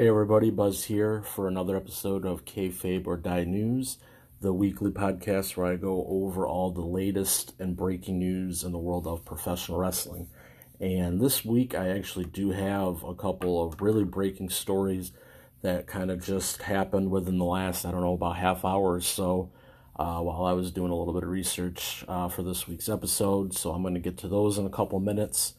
Hey everybody, Buzz here for another episode of Kayfabe or Die News, the weekly podcast where I go over all the latest and breaking news in the world of professional wrestling. And this week I actually do have a couple of really breaking stories that kind of just happened within the last, I don't know, about half hour or so uh, while I was doing a little bit of research uh, for this week's episode. So I'm going to get to those in a couple minutes.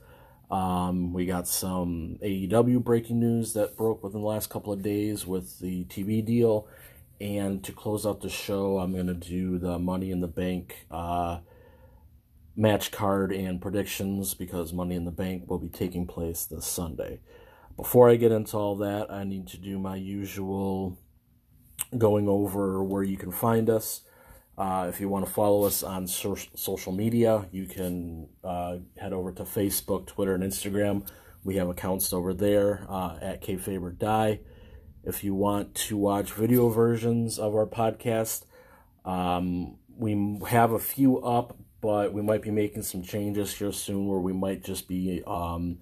Um, we got some AEW breaking news that broke within the last couple of days with the TV deal. And to close out the show, I'm going to do the Money in the Bank uh, match card and predictions because Money in the Bank will be taking place this Sunday. Before I get into all that, I need to do my usual going over where you can find us. Uh, if you want to follow us on so- social media, you can uh, head over to Facebook, Twitter, and Instagram. We have accounts over there uh, at Kayfabe or Die. If you want to watch video versions of our podcast, um, we have a few up, but we might be making some changes here soon where we might just be um,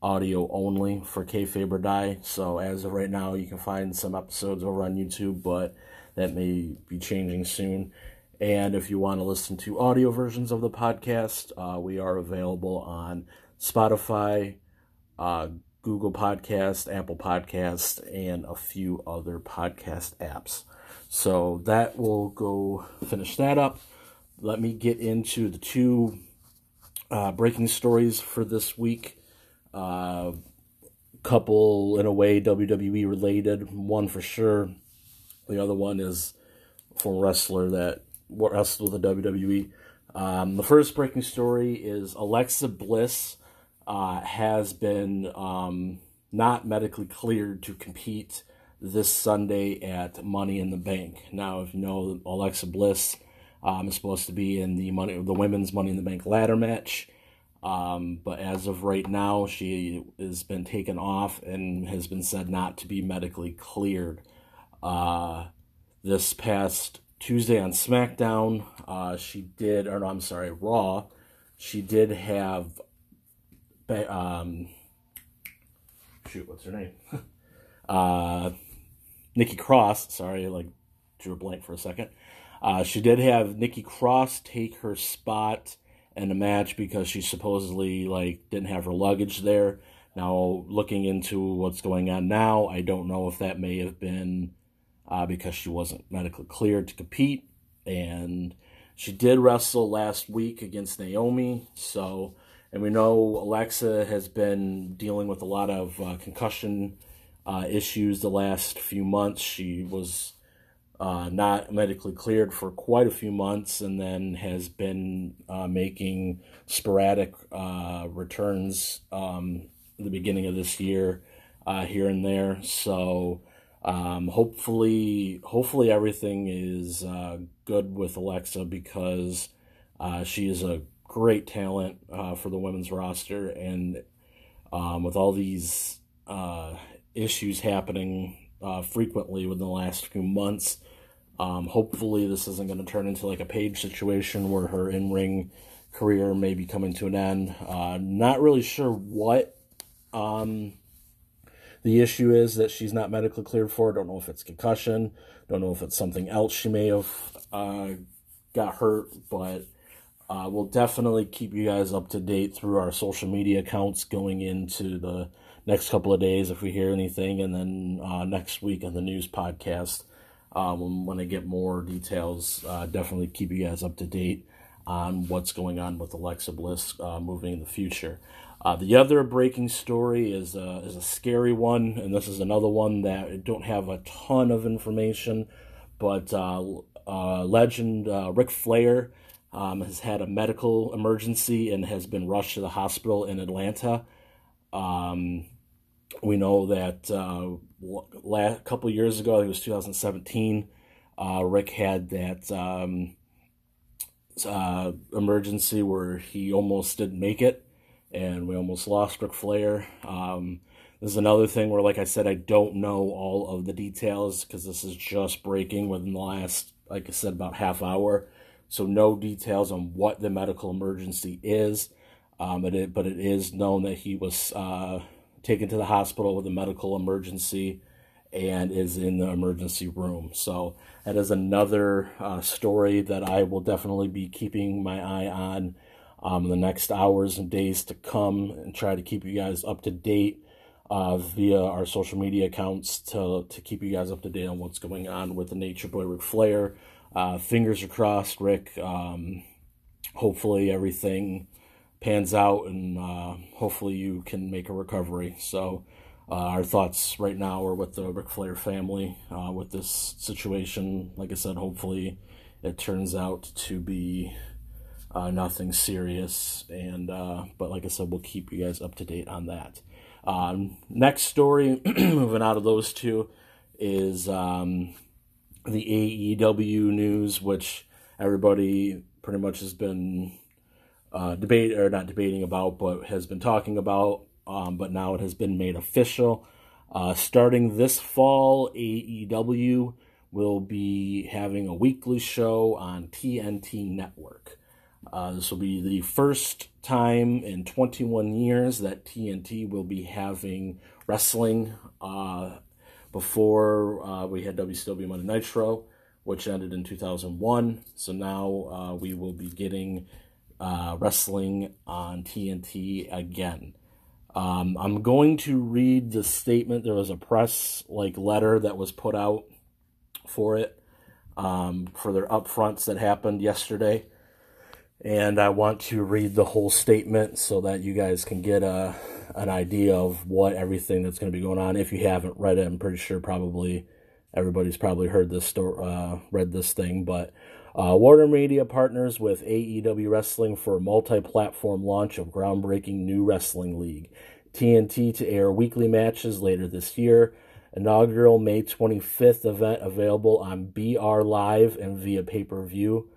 audio only for Kayfabe or Die. So as of right now, you can find some episodes over on YouTube, but that may be changing soon. And if you want to listen to audio versions of the podcast, uh, we are available on Spotify, uh, Google Podcast, Apple Podcast, and a few other podcast apps. So that will go finish that up. Let me get into the two uh, breaking stories for this week. Uh, couple in a way WWE related, one for sure. The other one is a wrestler that wrestled with the WWE. Um, the first breaking story is Alexa Bliss uh, has been um, not medically cleared to compete this Sunday at Money in the Bank. Now, if you know, Alexa Bliss um, is supposed to be in the money, the women's Money in the Bank ladder match. Um, but as of right now, she has been taken off and has been said not to be medically cleared. Uh, this past Tuesday on SmackDown, uh, she did, or no, I'm sorry, Raw, she did have, um, shoot, what's her name? uh, Nikki Cross, sorry, like drew a blank for a second. Uh, she did have Nikki Cross take her spot in the match because she supposedly like didn't have her luggage there. Now, looking into what's going on now, I don't know if that may have been uh, because she wasn't medically cleared to compete. And she did wrestle last week against Naomi. So, and we know Alexa has been dealing with a lot of uh, concussion uh, issues the last few months. She was uh, not medically cleared for quite a few months and then has been uh, making sporadic uh, returns um, the beginning of this year uh, here and there. So, um, hopefully, hopefully everything is uh, good with Alexa because uh, she is a great talent uh, for the women's roster, and um, with all these uh, issues happening uh, frequently within the last few months, um, hopefully this isn't going to turn into like a Paige situation where her in-ring career may be coming to an end. Uh, not really sure what. Um, the issue is that she's not medically cleared for. Don't know if it's concussion. Don't know if it's something else she may have uh, got hurt, but uh, we'll definitely keep you guys up to date through our social media accounts going into the next couple of days if we hear anything, and then uh, next week on the news podcast. Um, when I get more details, uh, definitely keep you guys up to date on what's going on with Alexa Bliss uh, moving in the future. Uh, the other breaking story is a, is a scary one, and this is another one that don't have a ton of information, but uh, uh, legend uh, Ric Flair um, has had a medical emergency and has been rushed to the hospital in Atlanta. Um, we know that uh, a couple years ago, it was 2017, uh, Ric had that um, uh, emergency where he almost didn't make it and we almost lost Ric Flair. Um, this is another thing where, like I said, I don't know all of the details because this is just breaking within the last, like I said, about half hour. So no details on what the medical emergency is. Um, it, but it is known that he was uh, taken to the hospital with a medical emergency and is in the emergency room. So that is another uh, story that I will definitely be keeping my eye on um, the next hours and days to come and try to keep you guys up to date uh, via our social media accounts to, to keep you guys up to date on what's going on with the Nature Boy Ric Flair. Uh, fingers are crossed, Ric. Um, hopefully everything pans out and uh, hopefully you can make a recovery. So, uh, our thoughts right now are with the Ric Flair family uh, with this situation. Like I said, hopefully it turns out to be uh, nothing serious. And uh, but like I said, we'll keep you guys up to date on that. Um, next story, moving out of those two, is um, the AEW news, which everybody pretty much has been uh, debate or not debating about, but has been talking about. Um, but now it has been made official. Uh, starting this fall, AEW will be having a weekly show on TNT Network. Uh, this will be the first time in 21 years that TNT will be having wrestling. Uh, before uh, we had WCW Monday Nitro, which ended in 2001. So now uh, we will be getting uh, wrestling on TNT again. Um, I'm going to read the statement. There was a press like letter that was put out for it um, for their upfronts that happened yesterday and I want to read the whole statement so that you guys can get a an idea of what everything that's going to be going on. If you haven't read it, I'm pretty sure probably everybody's probably heard this story, uh, read this thing. But uh, Warner Media partners with AEW Wrestling for a multi-platform launch of groundbreaking new wrestling league. TNT to air weekly matches later this year. Inaugural May 25th event available on BR Live and via pay-per-view.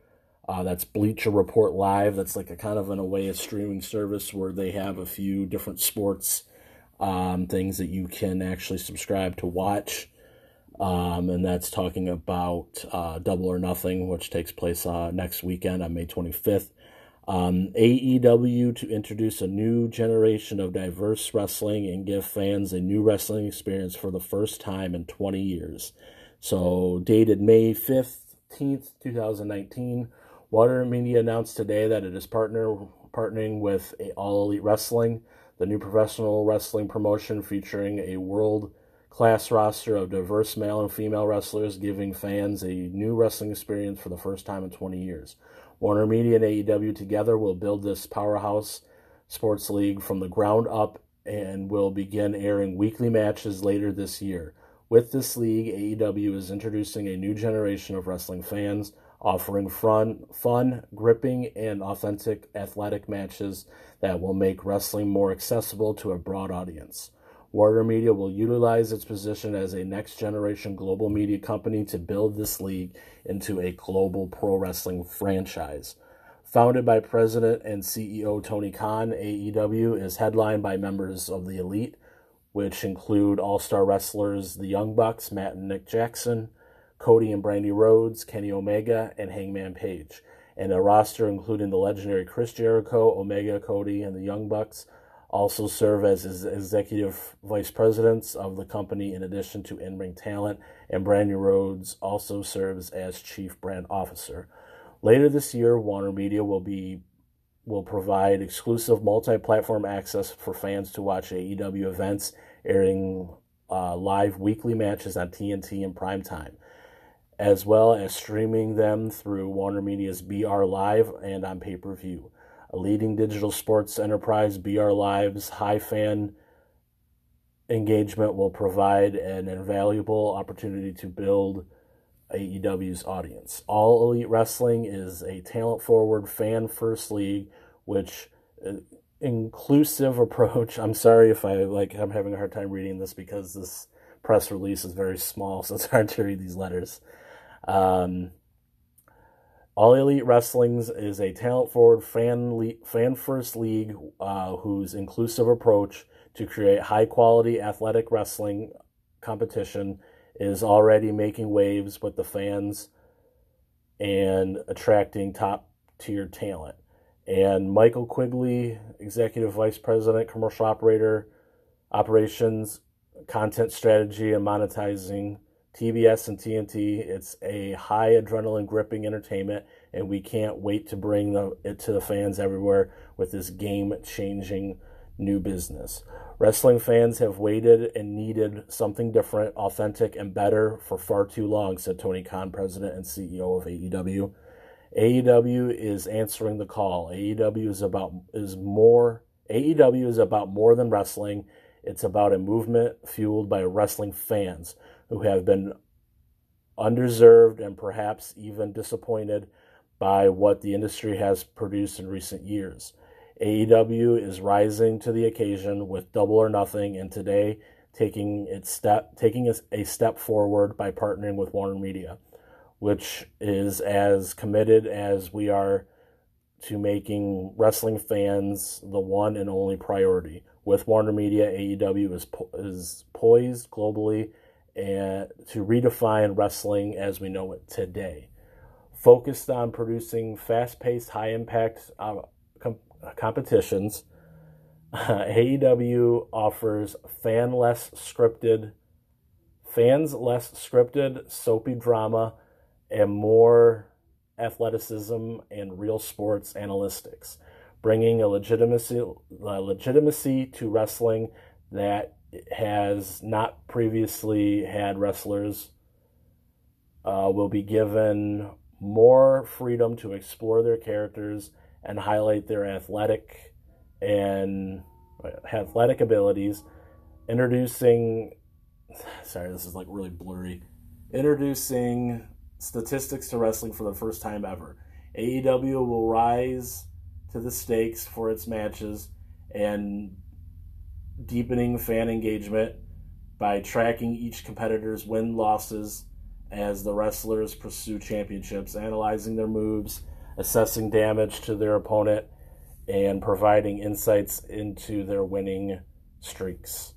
Uh, that's Bleacher Report Live. That's like a kind of in a way a streaming service where they have a few different sports um, things that you can actually subscribe to watch. Um, and that's talking about uh, Double or Nothing, which takes place uh, next weekend on May 25th. Um, AEW to introduce a new generation of diverse wrestling and give fans a new wrestling experience for the first time in 20 years. So, dated May 15th, 2019. Warner Media announced today that it is partner partnering with All Elite Wrestling, the new professional wrestling promotion featuring a world class roster of diverse male and female wrestlers, giving fans a new wrestling experience for the first time in 20 years. Warner Media and AEW together will build this powerhouse sports league from the ground up and will begin airing weekly matches later this year. With this league, AEW is introducing a new generation of wrestling fans offering fun, fun, gripping, and authentic athletic matches that will make wrestling more accessible to a broad audience. Warner Media will utilize its position as a next generation global media company to build this league into a global pro wrestling franchise. Founded by President and CEO Tony Khan, AEW is headlined by members of the elite, which include all star wrestlers the Young Bucks, Matt and Nick Jackson, Cody and Brandi Rhodes, Kenny Omega, and Hangman Page. And a roster including the legendary Chris Jericho, Omega, Cody, and the Young Bucks also serve as executive vice presidents of the company in addition to in-ring talent, and Brandi Rhodes also serves as chief brand officer. Later this year, Warner Media will be will provide exclusive multi-platform access for fans to watch AEW events airing uh, live weekly matches on TNT in prime time as well as streaming them through Warner Media's BR Live and on pay per view. A leading digital sports enterprise, BR Live's high fan engagement will provide an invaluable opportunity to build AEW's audience. All Elite Wrestling is a talent forward, fan first league, which uh, inclusive approach. I'm sorry if I like I'm having a hard time reading this because this press release is very small, so it's hard to read these letters. Um, All Elite Wrestling's is a talent forward fan le- fan first league uh, whose inclusive approach to create high quality athletic wrestling competition is already making waves with the fans and attracting top tier talent. And Michael Quigley, executive vice president, commercial operator operations, content strategy and monetizing TBS and TNT. It's a high adrenaline gripping entertainment, and we can't wait to bring the, it to the fans everywhere with this game changing new business. Wrestling fans have waited and needed something different, authentic, and better for far too long, said Tony Khan, president and CEO of AEW. AEW is answering the call. AEW is about is more AEW is about more than wrestling. It's about a movement fueled by wrestling fans who have been undeserved and perhaps even disappointed by what the industry has produced in recent years. AEW is rising to the occasion with Double or Nothing, and today taking its step taking a step forward by partnering with Warner Media, which is as committed as we are to making wrestling fans the one and only priority. With Warner Media, AEW is po- is poised globally and to redefine wrestling as we know it today. Focused on producing fast-paced, high-impact uh, competitions, AEW offers fan less scripted, fans less scripted, soapy drama, and more athleticism and real sports analytics, bringing a legitimacy, a legitimacy to wrestling that has not previously had wrestlers. Uh, will be given more freedom to explore their characters and highlight their athletic and athletic abilities. Introducing, sorry, this is like really blurry. Introducing statistics to wrestling for the first time ever. AEW will rise to the stakes for its matches and deepening fan engagement by tracking each competitor's win losses as the wrestlers pursue championships, analyzing their moves, assessing damage to their opponent, and providing insights into their winning streaks.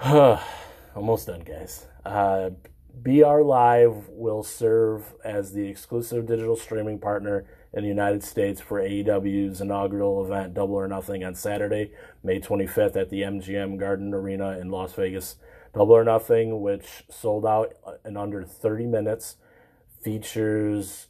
Almost done, guys. Uh, BR Live will serve as the exclusive digital streaming partner in the United States for AEW's inaugural event, Double or Nothing, on Saturday, May 25th at the MGM Garden Arena in Las Vegas. Double or Nothing, which sold out in under 30 minutes, features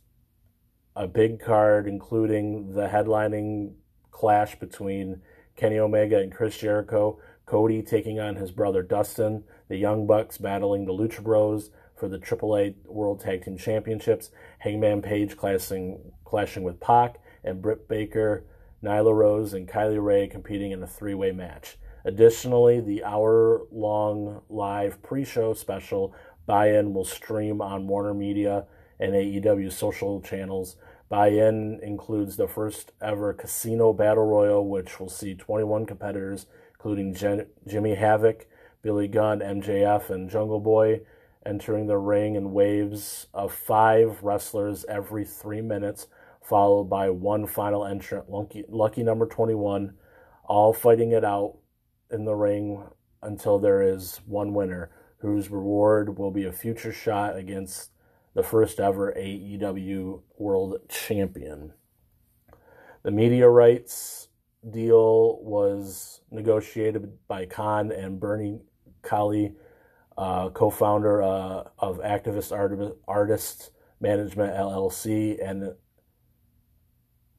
a big card, including the headlining clash between Kenny Omega and Chris Jericho, Cody taking on his brother Dustin, the Young Bucks battling the Lucha Bros for the AAA World Tag Team Championships, Hangman Page clashing, clashing with Pac, and Britt Baker, Nyla Rose, and Kylie Rae competing in a three way match. Additionally, the hour long live pre show special buy in will stream on Warner Media and AEW social channels. Buy in includes the first ever casino battle royal, which will see 21 competitors, including Jen- Jimmy Havoc, Billy Gunn, MJF, and Jungle Boy, entering the ring in waves of five wrestlers every three minutes, followed by one final entrant, lucky, lucky number 21, all fighting it out in the ring until there is one winner, whose reward will be a future shot against the first ever AEW World Champion. The media rights deal was negotiated by Khan and Bernie Cahill, uh, co founder uh, of Activist Art- Artists Management LLC, and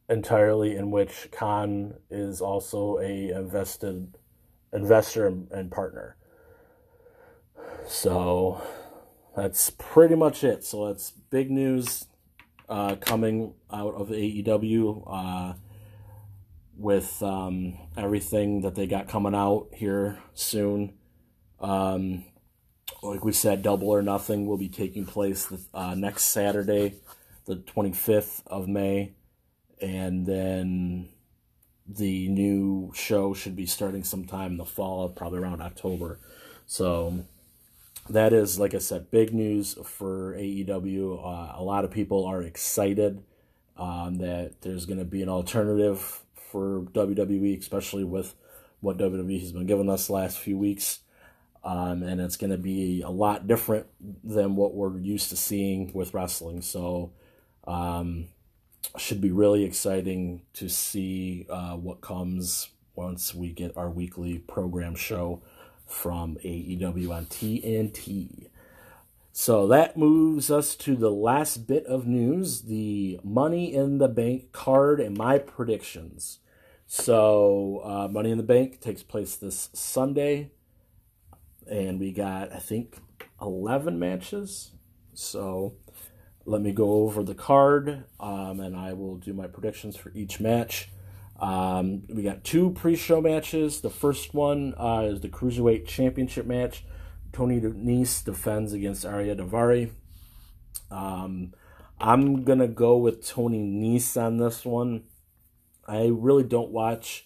entirely in which Khan is also a invested investor and, partner. So that's pretty much it. So that's big news uh, coming out of AEW uh, with um, everything that they got coming out here soon. Um, like we said, Double or Nothing will be taking place uh, next Saturday, the 25th of May. And then the new show should be starting sometime in the fall, probably around October. So that is, like I said, big news for AEW. Uh, a lot of people are excited um, that there's going to be an alternative for WWE, especially with what WWE has been giving us last few weeks. Um, and it's going to be a lot different than what we're used to seeing with wrestling. So, um, should be really exciting to see uh, what comes once we get our weekly program show from AEW on TNT. So that moves us to the last bit of news the Money in the Bank card and my predictions. So, uh, Money in the Bank takes place this Sunday, and we got, I think, 11 matches. So, let me go over the card, um, and I will do my predictions for each match. Um, we got two pre-show matches. The first one uh, is the Cruiserweight Championship match Tony Nese defends against Ariya Daivari. Um, I'm gonna go with Tony Nese on this one. I really don't watch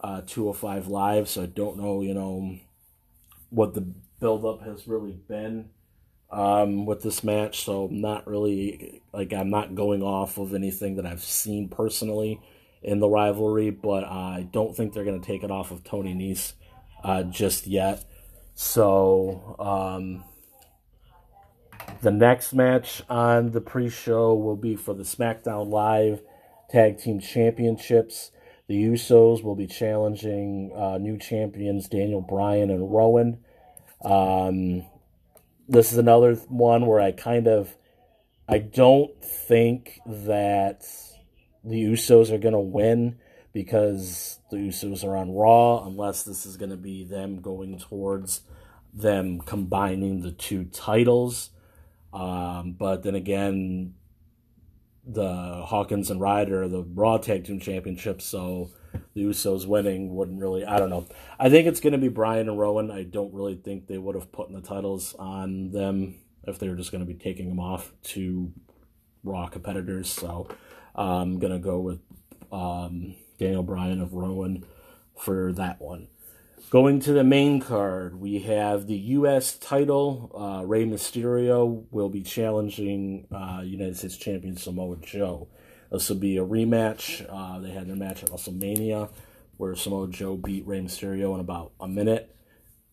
uh, 205 live, so I don't know, you know, what the buildup has really been um, with this match. So not really like I'm not going off of anything that I've seen personally in the rivalry, but I don't think they're gonna take it off of Tony Nese uh, just yet. So, um, the next match on the pre show will be for the SmackDown Live Tag Team Championships. The Usos will be challenging uh, new champions Daniel Bryan and Rowan. Um, this is another one where I kind of I don't think that the Usos are going to win because the Usos are on Raw, unless this is going to be them going towards them combining the two titles. Um, but then again, the Hawkins and Ryder, the Raw Tag Team Championships, so the Usos winning wouldn't really, I don't know. I think it's going to be Bryan and Rowan. I don't really think they would have put the titles on them if they were just going to be taking them off to Raw competitors. So I'm going to go with um, Daniel Bryan of Rowan for that one. Going to the main card, we have the U.S. title. Uh, Rey Mysterio will be challenging uh, United States Champion Samoa Joe. This will be a rematch. Uh, they had their match at WrestleMania where Samoa Joe beat Rey Mysterio in about a minute.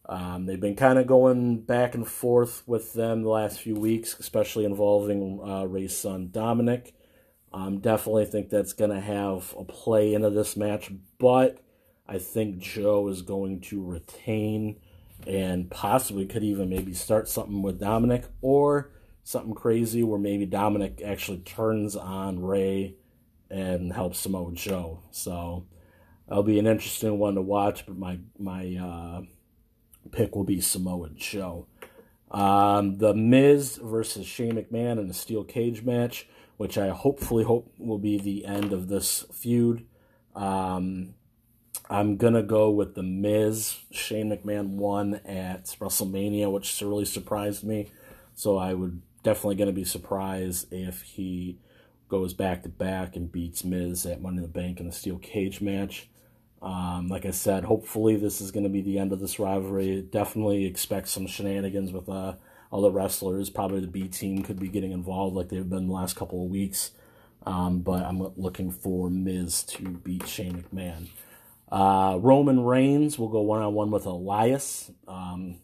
Um, they've been kind of going back and forth with them the last few weeks, especially involving uh, Rey's son Dominic. Um, definitely think that's going to have a play into this match, but I think Joe is going to retain and possibly could even maybe start something with Dominic or something crazy where maybe Dominic actually turns on Rey and helps Samoa Joe. So that'll be an interesting one to watch, but my my uh, pick will be Samoa Joe. Um, the Miz versus Shane McMahon in a steel cage match which I hopefully hope will be the end of this feud. Um, I'm gonna go with the Miz. Shane McMahon won at WrestleMania, which really surprised me. So I would definitely gonna be surprised if he goes back to back and beats Miz at Money in the Bank in the steel cage match. Um, like I said, hopefully this is going to be the end of this rivalry. Definitely expect some shenanigans with uh, other wrestlers. Probably the B team could be getting involved like they've been the last couple of weeks. Um, but I'm looking for Miz to beat Shane McMahon. Uh, Roman Reigns will go one on one with Elias. Um,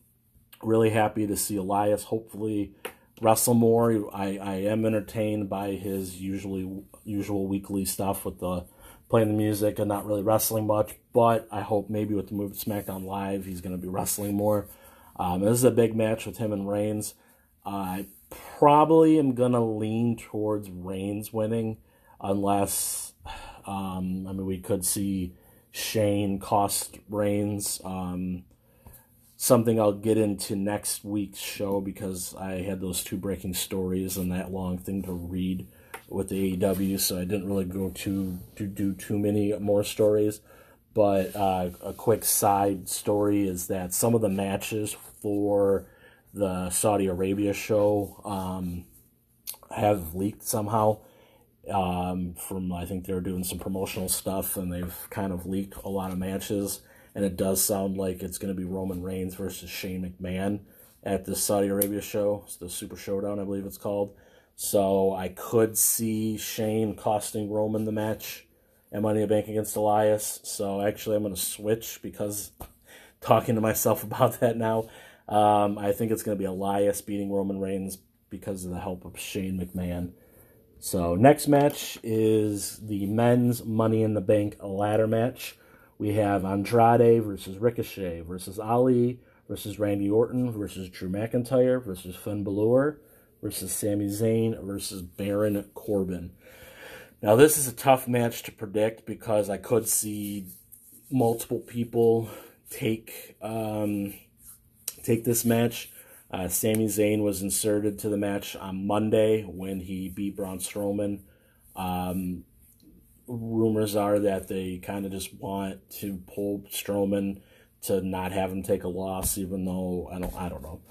really happy to see Elias hopefully wrestle more. I, I am entertained by his usually usual weekly stuff with the playing the music and not really wrestling much. But I hope maybe with the move to SmackDown Live, he's going to be wrestling more. Um, this is a big match with him and Reigns. I probably am going to lean towards Reigns winning unless, um, I mean, we could see Shane cost Reigns. Um, something I'll get into next week's show because I had those two breaking stories and that long thing to read with the AEW, so I didn't really go to, to do too many more stories. But uh, a quick side story is that some of the matches for the Saudi Arabia show um, have leaked somehow. Um, from I think they're doing some promotional stuff and they've kind of leaked a lot of matches. And it does sound like it's going to be Roman Reigns versus Shane McMahon at the Saudi Arabia show. It's the Super Showdown, I believe it's called. So I could see Shane costing Roman the match and Money in the Bank against Elias. So actually, I'm going to switch because talking to myself about that now. Um, I think it's going to be Elias beating Roman Reigns because of the help of Shane McMahon. So next match is the men's Money in the Bank ladder match. We have Andrade versus Ricochet versus Ali versus Randy Orton versus Drew McIntyre versus Finn Balor versus Sami Zayn versus Baron Corbin. Now, this is a tough match to predict because I could see multiple people take um, take this match. Uh, Sami Zayn was inserted to the match on Monday when he beat Braun Strowman. Um, rumors are that they kind of just want to pull Strowman to not have him take a loss, even though I don't I don't know.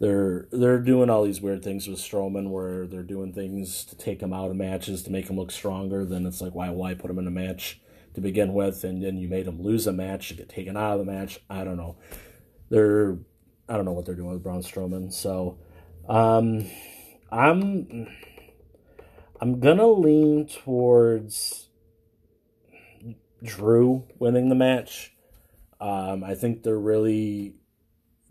They're they're doing all these weird things with Strowman where they're doing things to take him out of matches to make him look stronger. Then it's like why why put him in a match to begin with, and then you made him lose a match to get taken out of the match. I don't know. They're I don't know what they're doing with Braun Strowman. So um, I'm I'm gonna lean towards Drew winning the match. Um, I think they're really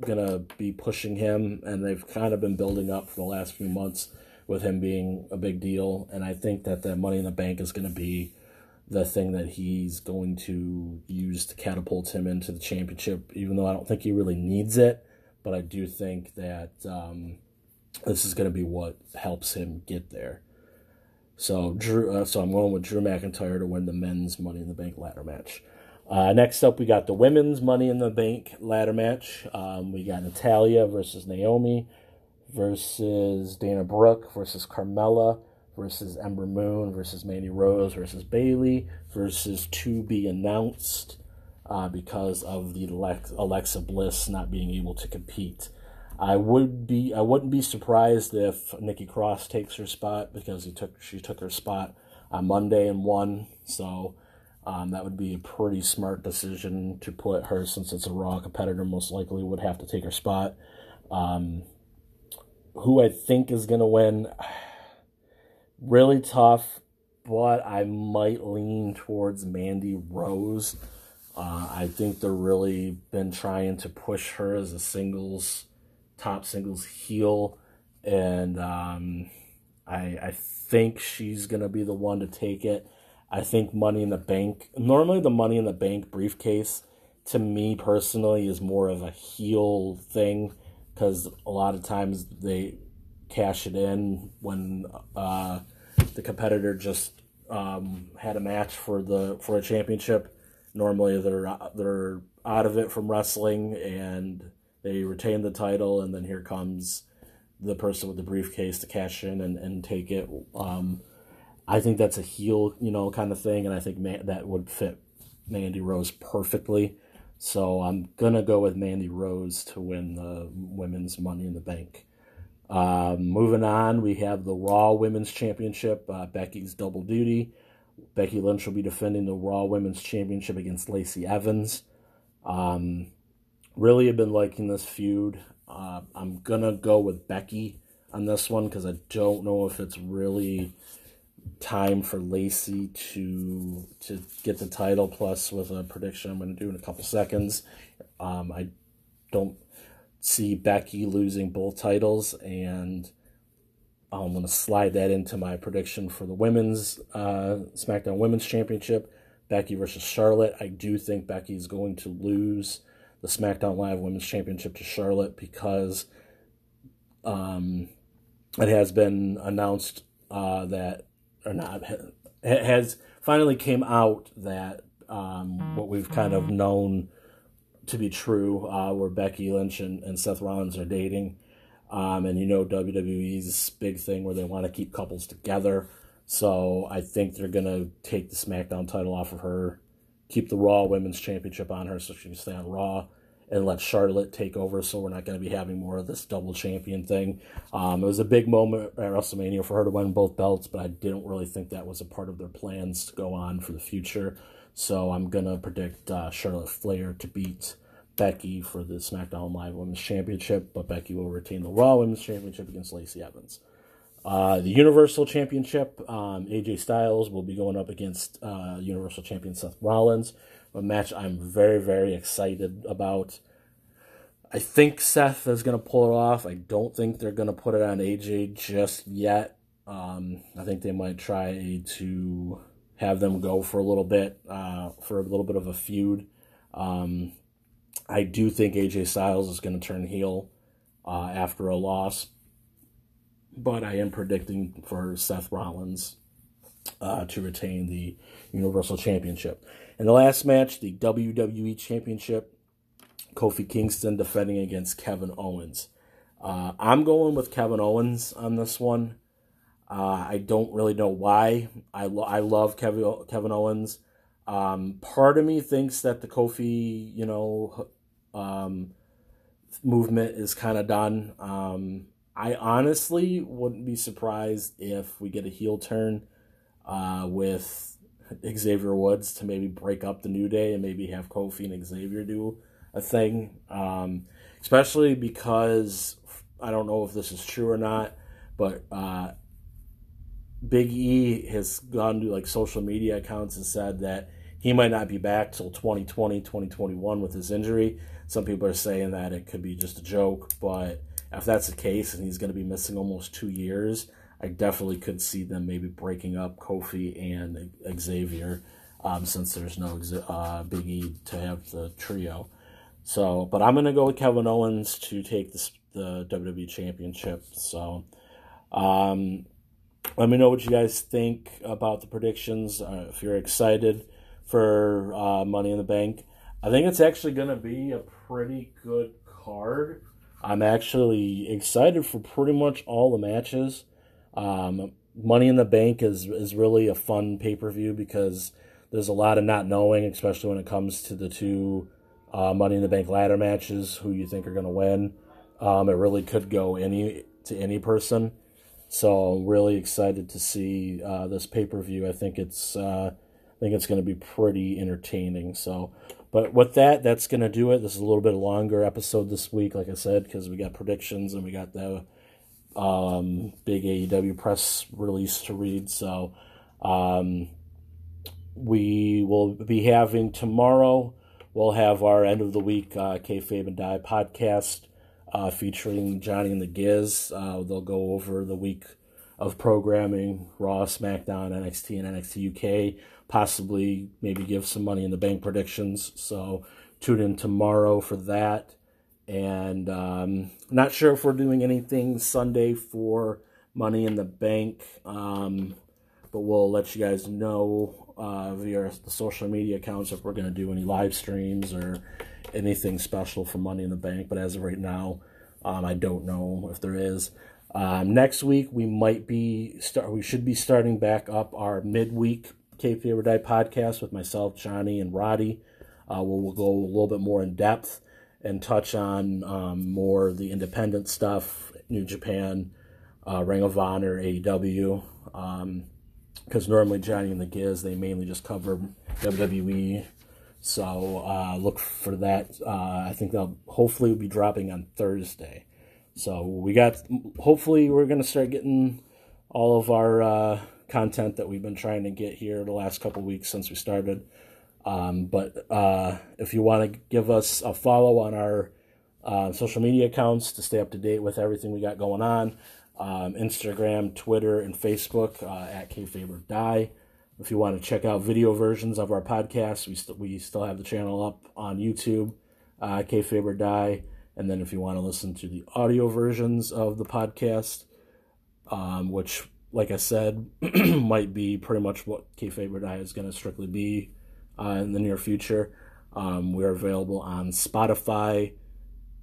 gonna be pushing him, and they've kind of been building up for the last few months with him being a big deal. And I think that the Money in the Bank is gonna be the thing that he's going to use to catapult him into the championship. Even though I don't think he really needs it, but I do think that um, this is going to be what helps him get there. So Drew, uh, so I'm going with Drew McIntyre to win the men's Money in the Bank ladder match. Uh, next up, we got the women's Money in the Bank ladder match. Um, we got Natalya versus Naomi versus Dana Brooke versus Carmella versus Ember Moon versus Mandy Rose versus Bayley versus to be announced uh, because of the Alexa Bliss not being able to compete. I would be I wouldn't be surprised if Nikki Cross takes her spot because he took she took her spot on Monday and won. So um, that would be a pretty smart decision to put her since it's a Raw competitor. Most likely would have to take her spot. Um, who I think is to win, really tough, but I might lean towards Mandy Rose. Uh, I think they're really been trying to push her as a singles top singles heel, and um, I I think she's gonna be the one to take it. I think Money in the Bank. Normally, the Money in the Bank briefcase, to me personally, is more of a heel thing because a lot of times they cash it in when uh, the competitor just um, had a match for the for a championship. Normally, they're they're out of it from wrestling and they retain the title, and then here comes the person with the briefcase to cash in and, and take it. Um, I think that's a heel, you know, kind of thing, and I think man, that would fit Mandy Rose perfectly. So I'm gonna go with Mandy Rose to win the women's Money in the Bank. Uh, moving on, we have the Raw Women's Championship. Uh, Becky's double duty. Becky Lynch will be defending the Raw Women's Championship against Lacey Evans. Um, really have been liking this feud. Uh, I'm gonna go with Becky on this one because I don't know if it's really time for Lacey to to get the title. Plus, with a prediction I'm to do in a couple seconds, um, I don't see Becky losing both titles, and I'm going to slide that into my prediction for the women's uh, SmackDown Women's Championship. Becky versus Charlotte. I do think Becky is going to lose the SmackDown Live Women's Championship to Charlotte because um, it has been announced uh, that, or not, has finally came out that um, what we've kind of known to be true, uh, where Becky Lynch and, and Seth Rollins are dating. Um, and you know WWE's big thing where they want to keep couples together. So I think they're going to take the SmackDown title off of her keep the Raw Women's Championship on her so she can stay on Raw and let Charlotte take over so we're not going to be having more of this double champion thing. Um, it was a big moment at WrestleMania for her to win both belts, but I didn't really think that was a part of their plans to go on for the future. So I'm going to predict uh, Charlotte Flair to beat Becky for the SmackDown Live Women's Championship, but Becky will retain the Raw Women's Championship against Lacey Evans. Uh, the Universal Championship, um, AJ Styles will be going up against uh, Universal Champion Seth Rollins. A match I'm very, very excited about. I think Seth is going to pull it off. I don't think they're going to put it on AJ just yet. Um, I think they might try to have them go for a little bit, uh, for a little bit of a feud. Um, I do think AJ Styles is going to turn heel uh, after a loss, but I am predicting for Seth Rollins uh, to retain the Universal Championship. In the last match, the WWE Championship, Kofi Kingston defending against Kevin Owens. Uh, I'm going with Kevin Owens on this one. Uh, I don't really know why. I, lo- I love Kevin Kevin Owens. Um, part of me thinks that the Kofi, you know, um, movement is kind of done. Um, I honestly wouldn't be surprised if we get a heel turn uh, with Xavier Woods to maybe break up the New Day and maybe have Kofi and Xavier do a thing. Um, especially because I don't know if this is true or not, but uh, Big E has gone to like social media accounts and said that he might not be back till 2020, 2021 with his injury. Some people are saying that it could be just a joke, but if that's the case and he's going to be missing almost two years, I definitely could see them maybe breaking up Kofi and Xavier um, since there's no uh, Big E to have the trio. So, but I'm going to go with Kevin Owens to take this, the WWE Championship. So, um, let me know what you guys think about the predictions. Uh, if you're excited for uh, Money in the Bank, I think it's actually going to be a pretty good card. I'm actually excited for pretty much all the matches. Um, Money in the Bank is is really a fun pay per view because there's a lot of not knowing, especially when it comes to the two uh, Money in the Bank ladder matches, who you think are going to win. Um, it really could go any to any person. So I'm really excited to see uh, this pay per view. I think it's uh, I think it's going to be pretty entertaining. So, but with that, that's going to do it. This is a little bit longer episode this week, like I said, because we got predictions and we got the um, big AEW press release to read. So, um, we will be having tomorrow. We'll have our end of the week uh, kayfabe and die podcast uh, featuring Johnny and the Giz. Uh, they'll go over the week of programming Raw, SmackDown, NXT, and NXT UK. Possibly maybe give some money in the bank predictions. So tune in tomorrow for that. And um, not sure if we're doing anything Sunday for Money in the Bank, um, but we'll let you guys know uh, via the social media accounts if we're going to do any live streams or anything special for Money in the Bank, but as of right now, um, I don't know if there is. Um, next week we might be start. We should be starting back up our midweek Kayfabe or Die podcast with myself, Johnny, and Roddy. Uh, we'll, we'll go a little bit more in depth and touch on um, more the independent stuff, New Japan, uh, Ring of Honor, AEW. Because um, normally Johnny and the Giz they mainly just cover WWE so uh, look for that. Uh, I think they'll hopefully be dropping on Thursday. So we got. Hopefully, we're gonna start getting all of our uh, content that we've been trying to get here the last couple weeks since we started. Um, but uh, if you want to give us a follow on our uh, social media accounts to stay up to date with everything we got going on, um, Instagram, Twitter, and Facebook uh, at Kayfabe or Die. If you want to check out video versions of our podcast, we, st- we still have the channel up on YouTube, uh, Kayfabe Die. And then if you want to listen to the audio versions of the podcast, um, which, like I said, might be pretty much what Kayfabe Die is going to strictly be uh, in the near future, um, we're available on Spotify,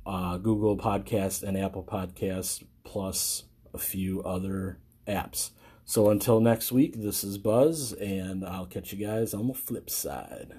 uh, Google Podcast, and Apple Podcasts, plus a few other apps. So until next week, this is Buzz, and I'll catch you guys on the flip side.